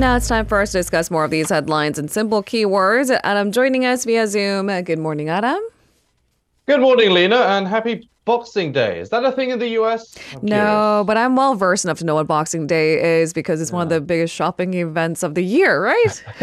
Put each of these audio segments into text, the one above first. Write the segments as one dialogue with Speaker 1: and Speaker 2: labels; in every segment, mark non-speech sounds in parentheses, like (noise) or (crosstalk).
Speaker 1: And now it's time for us to discuss more of these headlines and simple keywords. Adam joining us via Zoom. Good morning, Adam.
Speaker 2: Good morning, Lena, and happy Boxing Day. Is that a thing in the US?
Speaker 1: I'm no, curious. but I'm well versed enough to know what Boxing Day is because it's yeah. one of the biggest shopping events of the year, right? (laughs)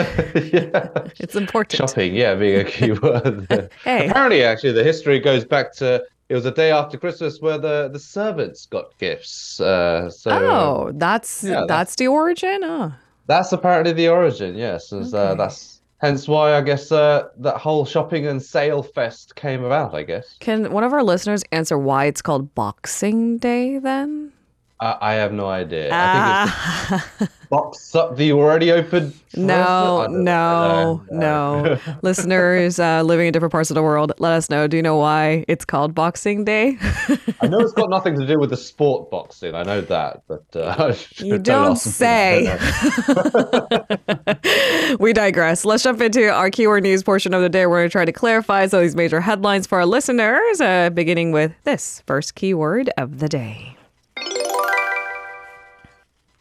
Speaker 1: yeah. It's important.
Speaker 2: Shopping, yeah, being a key word. (laughs) hey. Apparently, actually, the history goes back to it was a day after Christmas where the, the servants got gifts. Uh, so,
Speaker 1: oh, that's yeah, that's, that's the origin. Oh.
Speaker 2: That's apparently the origin. Yes, uh, okay. uh, that's Hence why I guess uh, that whole shopping and sale fest came about, I guess.
Speaker 1: Can one of our listeners answer why it's called Boxing Day then?
Speaker 2: Uh, I have no idea. I think it's (laughs) box up the already open.
Speaker 1: No, no, no. (laughs) Listeners uh, living in different parts of the world, let us know. Do you know why it's called Boxing Day?
Speaker 2: I know it's got nothing to do with the sport boxing. I know that, but uh, (laughs)
Speaker 1: you don't say. we digress. Let's jump into our keyword news portion of the day. We're going to try to clarify some of these major headlines for our listeners, uh, beginning with this first keyword of the day.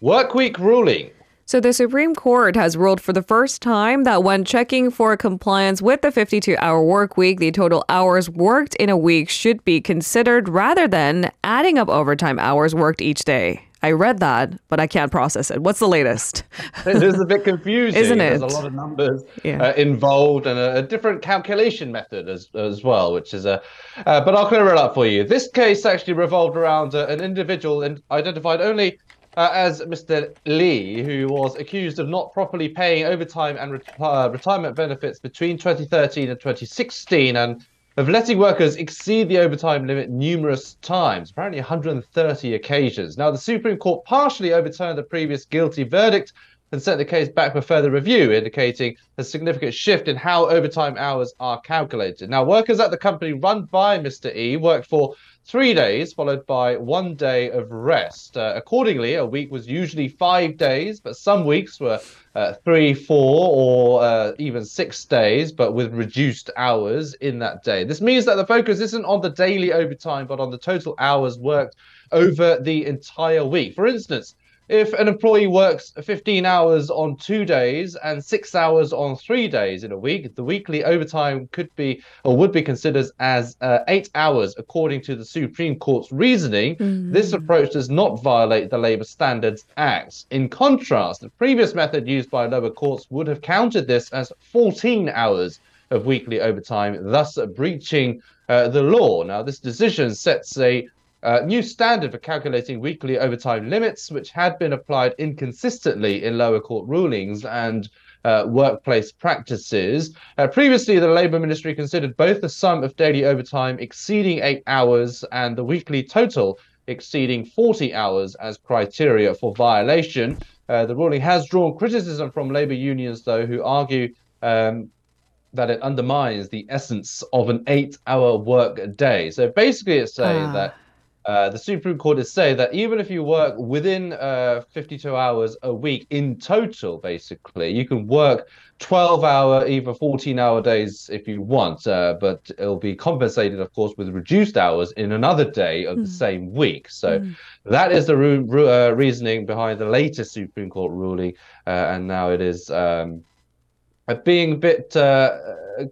Speaker 2: Workweek ruling.
Speaker 1: So, the Supreme Court has ruled for the first time that when checking for compliance with the 52 hour work week, the total hours worked in a week should be considered rather than adding up overtime hours worked each day. I read that, but I can't process it. What's the latest? (laughs)
Speaker 2: it is a bit confusing,
Speaker 1: isn't it?
Speaker 2: There's a lot of numbers yeah. uh, involved and a, a, different calculation method as as well, which is a. Uh, but I'll clear it up for you. This case actually revolved around uh, an individual identified only uh, as Mr. Lee, who was accused of not properly paying overtime and uh, retirement benefits between 2013 and 2016 and of letting workers exceed the overtime limit numerous times, apparently 130 occasions. Now, the Supreme Court partially overturned the previous guilty verdict and sent the case back for further review, indicating a significant shift in how overtime hours are calculated. Now, workers at the company run by Mr. E worked for three days, followed by one day of rest. Uh, accordingly, a week was usually five days, but some weeks were uh, three, four, or uh, even six days, but with reduced hours in that day. This means that the focus isn't on the daily overtime, but on the total hours worked over the entire week. For instance, if an employee works 15 hours on two days and six hours on three days in a week, the weekly overtime could be or would be considered as uh, eight hours, according to the Supreme Court's reasoning. Mm-hmm. This approach does not violate the Labour Standards Act. In contrast, the previous method used by lower courts would have counted this as 14 hours of weekly overtime, thus breaching uh, the law. Now, this decision sets a uh, new standard for calculating weekly overtime limits, which had been applied inconsistently in lower court rulings and uh, workplace practices. Uh, previously, the Labour Ministry considered both the sum of daily overtime exceeding eight hours and the weekly total exceeding 40 hours as criteria for violation. Uh, the ruling has drawn criticism from labour unions, though, who argue um, that it undermines the essence of an eight hour work day. So basically, it's saying ah. that uh, the Supreme Court is saying that even if you work within uh, 52 hours a week in total, basically, you can work 12 hour, even 14 hour days if you want, uh, but it'll be compensated, of course, with reduced hours in another day of mm. the hmm. same week. So mm. that is the uh, reasoning behind the latest Supreme Court ruling, uh, and now it is. Um, being a bit uh,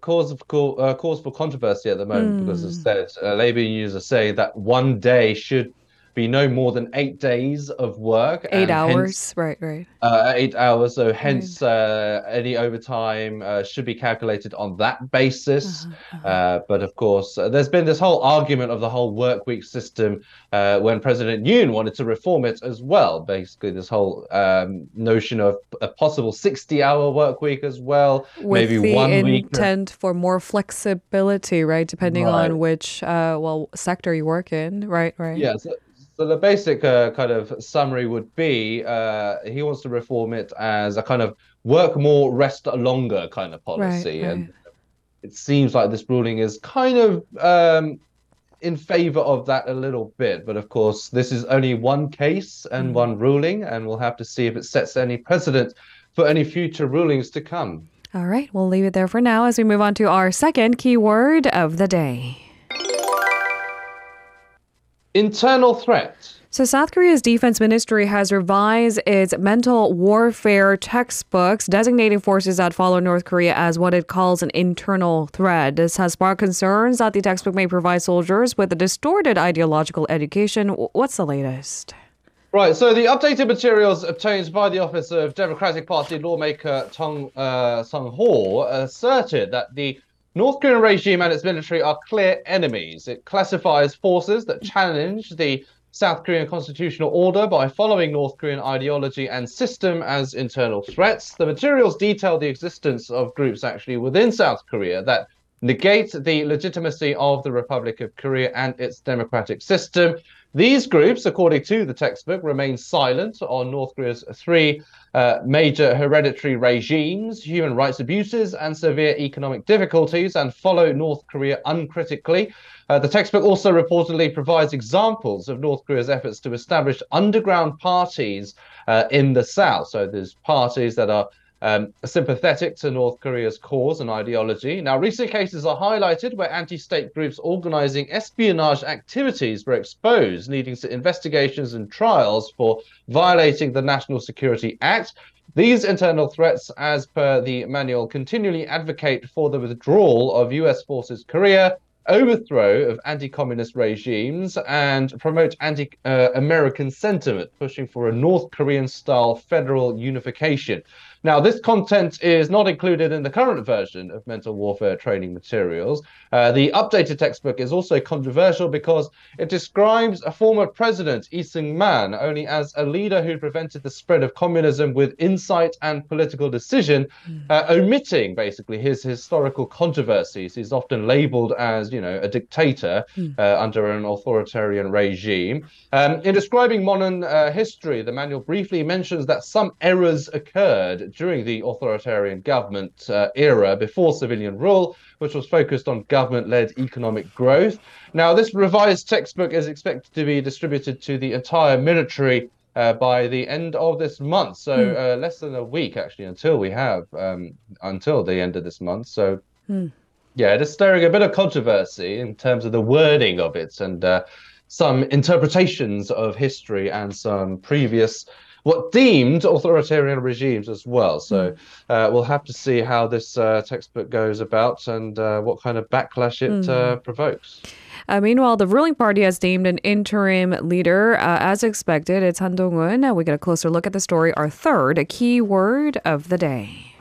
Speaker 2: cause of uh, cause for controversy at the moment mm. because, as said, uh, Labour unions are saying that one day should be no more than eight days of work.
Speaker 1: Eight hours, hence, right, right.
Speaker 2: Uh, eight hours. So hence, right. uh, any overtime uh, should be calculated on that basis. Uh-huh, uh-huh. Uh, but of course, uh, there's been this whole argument of the whole work week system uh, when President Yoon wanted to reform it as well. Basically, this whole um, notion of a possible 60-hour work week as well,
Speaker 1: With
Speaker 2: maybe
Speaker 1: the
Speaker 2: one
Speaker 1: intent for more flexibility, right? Depending right. on which well sector you work in, right, right.
Speaker 2: Yeah. So, so the basic uh, kind of summary would be uh, he wants to reform it as a kind of work more, rest longer kind of policy, right, right. and it seems like this ruling is kind of um, in favor of that a little bit. But of course, this is only one case and mm. one ruling, and we'll have to see if it sets any precedent for any future rulings to come.
Speaker 1: All right, we'll leave it there for now as we move on to our second keyword of the day.
Speaker 2: Internal threat.
Speaker 1: So, South Korea's defense ministry has revised its mental warfare textbooks, designating forces that follow North Korea as what it calls an internal threat. This has sparked concerns that the textbook may provide soldiers with a distorted ideological education. What's the latest?
Speaker 2: Right, so the updated materials obtained by the Office of Democratic Party lawmaker Tong uh, Sung Ho asserted that the North Korean regime and its military are clear enemies. It classifies forces that challenge the South Korean constitutional order by following North Korean ideology and system as internal threats. The materials detail the existence of groups actually within South Korea that negate the legitimacy of the Republic of Korea and its democratic system. These groups, according to the textbook, remain silent on North Korea's three uh, major hereditary regimes, human rights abuses, and severe economic difficulties, and follow North Korea uncritically. Uh, the textbook also reportedly provides examples of North Korea's efforts to establish underground parties uh, in the South. So there's parties that are um, sympathetic to North Korea's cause and ideology. Now, recent cases are highlighted where anti state groups organizing espionage activities were exposed, leading to investigations and trials for violating the National Security Act. These internal threats, as per the manual, continually advocate for the withdrawal of US forces Korea overthrow of anti-communist regimes and promote anti-American sentiment, pushing for a North Korean-style federal unification. Now, this content is not included in the current version of mental warfare training materials. Uh, the updated textbook is also controversial because it describes a former president, Lee Seung-man, only as a leader who prevented the spread of communism with insight and political decision, hmm. uh, omitting basically his historical controversies. He's often labeled as, you know, a dictator mm. uh, under an authoritarian regime. Um, in describing modern uh, history, the manual briefly mentions that some errors occurred during the authoritarian government uh, era before civilian rule, which was focused on government led economic growth. Now, this revised textbook is expected to be distributed to the entire military uh, by the end of this month. So, mm. uh, less than a week actually until we have, um, until the end of this month. So, mm. yeah, it is stirring a bit of controversy in terms of the wording of it and uh, some interpretations of history and some previous what deemed authoritarian regimes as well. So mm. uh, we'll have to see how this uh, textbook goes about and uh, what kind of backlash it mm. provokes.
Speaker 1: Uh, meanwhile, the ruling party has named an interim leader. Uh, as expected, it's Han Dong-hoon. we get a closer look at the story. Our third key word of the day.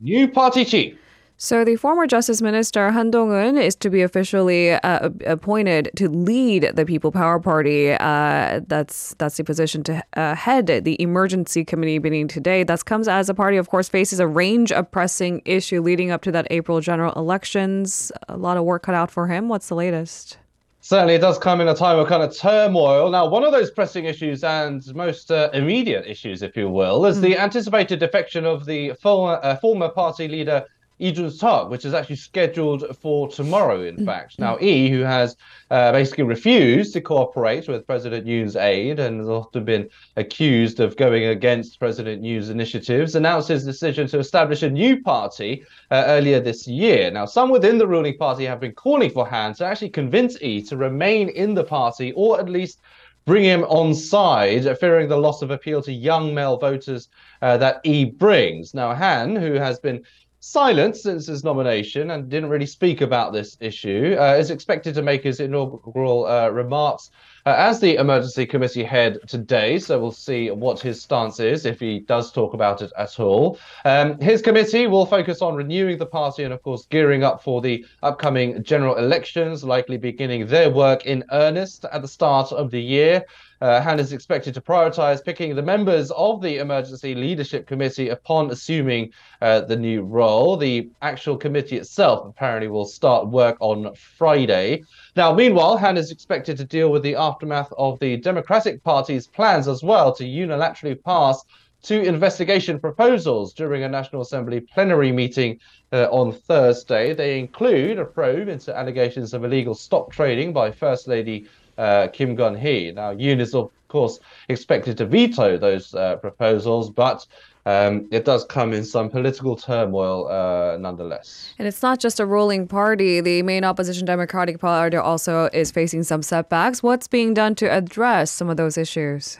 Speaker 2: New party chief.
Speaker 1: So the former Justice Minister Han Dong-hoon is to be officially uh, appointed to lead the People Power Party. Uh, that's that's the position to uh, head the emergency committee meeting today. That comes as the party, of course, faces a range of pressing issue leading up to that April general elections. A lot of work cut out for him. What's the latest?
Speaker 2: Certainly, it does come in a time of kind of turmoil. Now, one of those pressing issues and most uh, immediate issues, if you will, is mm. the anticipated defection of the former, uh, former party leader Lee talk, which is actually scheduled for tomorrow, in mm. fact. Now, E, who has uh, basically refused to cooperate with President Yoon's aid and has often been accused of going against President Yoon's initiatives, announced his decision to establish a new party uh, earlier this year. Now, some within the ruling party have been calling for Han to actually convince E to remain in the party or at least bring him on side, fearing the loss of appeal to young male voters uh, that E brings. Now, Han, who has been silent since his nomination and didn't really speak about this issue, uh, is expected to make his inaugural uh, remarks uh, as the emergency committee head today. So we'll see what his stance is if he does talk about it at all. Um, his committee will focus on renewing the party and, of course, gearing up for the upcoming general elections, likely beginning their work in earnest at the start of the year. Uh, Han is expected to prioritize picking the members of the Emergency Leadership Committee upon assuming uh, the new role. The actual committee itself apparently will start work on Friday. Now, meanwhile, Han is expected to deal with the aftermath of the Democratic Party's plans as well to unilaterally pass two investigation proposals during a National Assembly plenary meeting uh, on Thursday. They include a probe into allegations of illegal stock trading by First Lady uh, Kim Keon Hee. Now, Yoon is, of course, expected to veto those uh, proposals, but um, it does come in some political turmoil uh, nonetheless.
Speaker 1: And it's not just a ruling party. The main opposition Democratic Party also is facing some setbacks. What's being done to address some of those issues?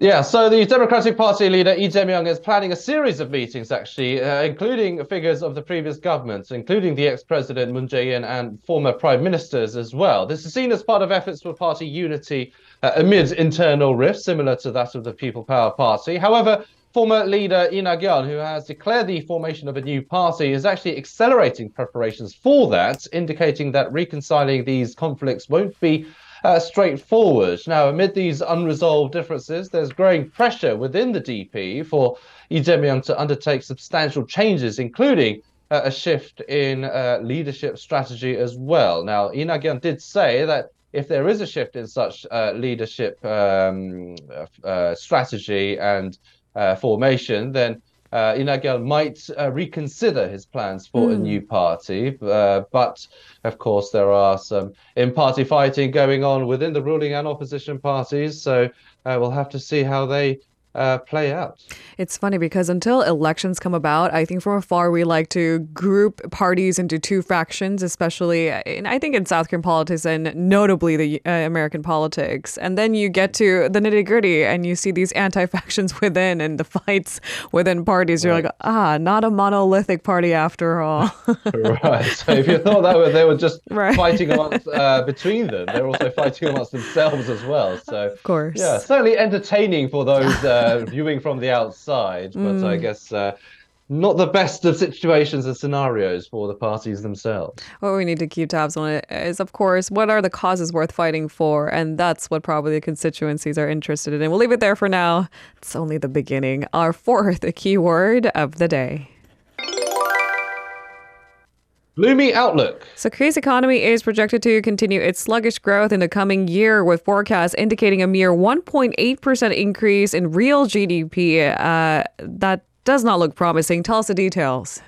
Speaker 2: Yeah, so the Democratic Party leader Lee Jae-myung is planning a series of meetings, actually, uh, including figures of the previous government, including the ex-president Moon Jae-in and former prime ministers as well. This is seen as part of efforts for party unity uh, amid internal rifts, similar to that of the People Power Party. However, former leader Nak-yeon, who has declared the formation of a new party, is actually accelerating preparations for that, indicating that reconciling these conflicts won't be uh, straightforward. Now, amid these unresolved differences, there's growing pressure within the DP for Lee to undertake substantial changes, including uh, a shift in uh, leadership strategy as well. Now, Nak-yeon did say that if there is a shift in such uh, leadership um, uh, strategy and uh, formation, then uh, Nak-yeon might uh, reconsider his plans for mm. a hmm. new party. Uh, but of course, there are some in-party fighting going on within the ruling and opposition parties. So uh, we'll have to see how they uh, play out.
Speaker 1: It's funny because until elections come about, I think from afar we like to group parties into two factions, especially in, I think in South Korean politics and notably the uh, American politics. And then you get to the nitty gritty and you see these anti factions (laughs) within and the fights within parties. You're right. like, ah, not a monolithic party after all. (laughs)
Speaker 2: right. So if you thought that they were just (laughs) right. fighting amongst, uh, between them, they're also fighting amongst themselves as well. So
Speaker 1: of course,
Speaker 2: yeah, certainly entertaining for those. Uh, uh, viewing from the outside, but mm. I guess uh, not the best of situations and scenarios for the parties themselves.
Speaker 1: What we need to keep tabs on it is, of course, what are the causes worth fighting for? And that's what probably the constituencies are interested in. We'll leave it there for now. It's only the beginning. Our fourth keyword of the day.
Speaker 2: Gloomy outlook.
Speaker 1: So, Korea's economy is projected to continue its sluggish growth in the coming year, with forecasts indicating a mere 1.8% increase in real GDP. Uh, that does not look promising. Tell us the details.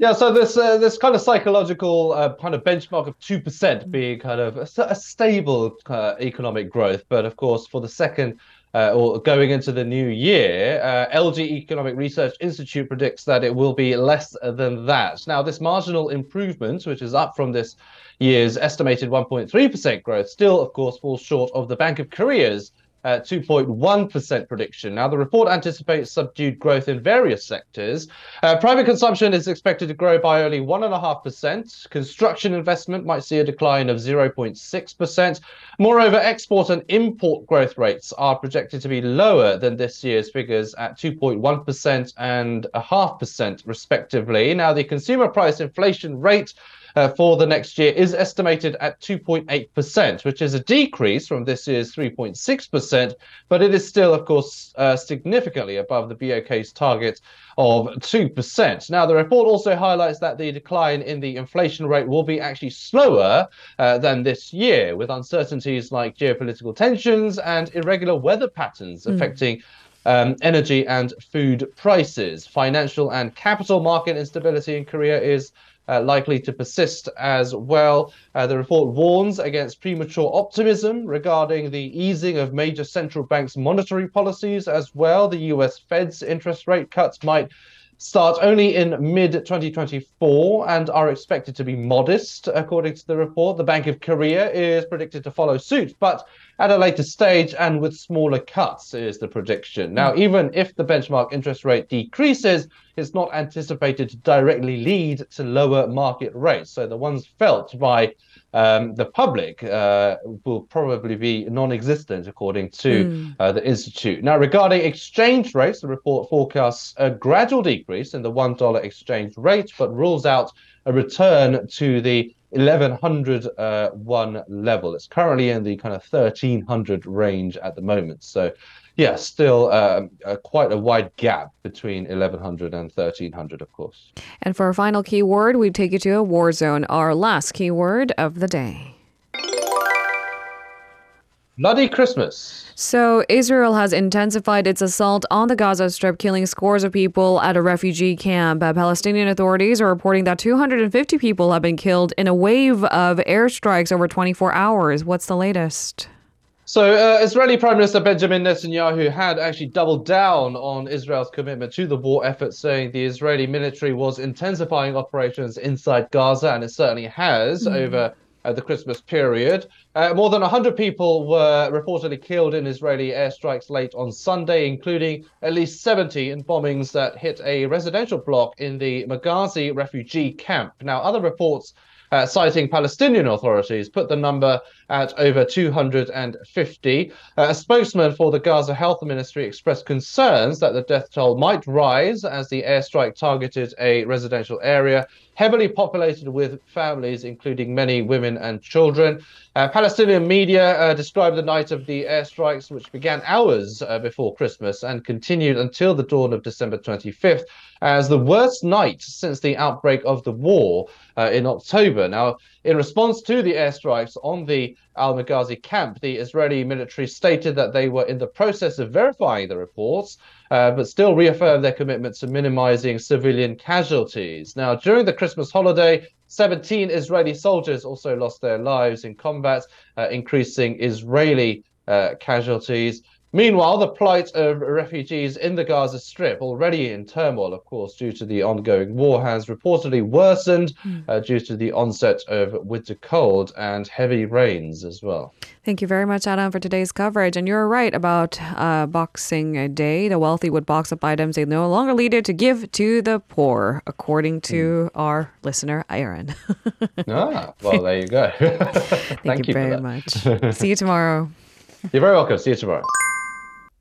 Speaker 2: Yeah, so this uh, this kind of psychological uh, kind of benchmark of two percent being kind of a, a stable uh, economic growth, but of course for the second uh, or going into the new year, uh, LG Economic Research Institute predicts that it will be less than that. Now, this marginal improvement, which is up from this year's estimated 1.3% growth, still, of course, falls short of the Bank of Korea's 2.1% prediction. Now, the report anticipates subdued growth in various sectors. Uh, private consumption is expected to grow by only 1.5%. Construction investment might see a decline of 0.6%. Moreover, export and import growth rates are projected to be lower than this year's figures at 2.1% and a half percent, respectively. Now, the consumer price inflation rate uh, for the next year is estimated at 2.8%, which is a decrease from this year's 3.6%, but it is still, of course, uh, significantly above the BOK's target of 2%. Now, the report also highlights that the decline in the inflation rate will be actually slower uh, than this year, with uncertainties like geopolitical tensions and irregular weather patterns mm. affecting um, energy and food prices. Financial and capital market instability in Korea is uh, likely to persist as well. Uh, the report warns against premature optimism regarding the easing of major central banks' monetary policies as well. The US Fed's interest rate cuts might start only in mid 2024 and are expected to be modest, according to the report. The Bank of Korea is predicted to follow suit, but at a later stage and with smaller cuts, is the prediction. Now, hmm. even if the benchmark interest rate decreases, it's not anticipated to directly lead to lower market rates. So the ones felt by um, the public uh, will probably be non-existent, according to mm. uh, the institute. Now, regarding exchange rates, the report forecasts a gradual decrease in the one dollar exchange rate, but rules out a return to the 1100 uh, level. It's currently in the kind of 1300 range at the moment. So yeah, still um, uh, quite a wide gap between 1100 and 1300, of course.
Speaker 1: And for our final keyword, we take you to a war zone, our last keyword of the day.
Speaker 2: Bloody Christmas.
Speaker 1: So, Israel has intensified its assault on the Gaza Strip, killing scores of people at a refugee camp. Uh, Palestinian authorities are reporting that 250 people have been killed in a wave of airstrikes over 24 hours. What's the latest?
Speaker 2: So, uh, Israeli Prime Minister Benjamin Netanyahu had actually doubled down on Israel's commitment to the war effort, saying the Israeli military was intensifying operations inside Gaza, and it certainly has mm. over uh, the Christmas period. Uh, more than 100 people were reportedly killed in Israeli airstrikes late on Sunday, including at least 70 in bombings that hit a residential block in the Maghazi refugee camp. Now, other reports uh, citing Palestinian authorities, put the number at over 250. Uh, a spokesman for the Gaza Health Ministry expressed concerns that the death toll might rise as the airstrike targeted a residential area heavily populated with families, including many women and children. Uh, Palestinian media uh, described the night of the airstrikes, which began hours uh, before Christmas and continued until the dawn of December 25th, as the worst night since the outbreak of the war uh, in October. Now, in response to the airstrikes on the Al Maghazi camp, the Israeli military stated that they were in the process of verifying the reports, uh, but still reaffirmed their commitment to minimizing civilian casualties. Now, during the Christmas holiday, 17 Israeli soldiers also lost their lives in combat, uh, increasing Israeli uh, casualties. Meanwhile, the plight of refugees in the Gaza Strip, already in turmoil, of course, due to the ongoing war, has reportedly worsened mm. uh, due to the onset of winter cold and heavy rains as well.
Speaker 1: Thank you very much, Adam, for today's coverage. And you're right about uh, Boxing Day. The wealthy would box up items they no longer needed to give to the poor, according to mm. our listener, Aaron. (laughs)
Speaker 2: ah, well, there you go. (laughs)
Speaker 1: Thank, Thank, you, you very much. See you (laughs) tomorrow.
Speaker 2: You're very welcome. See you tomorrow.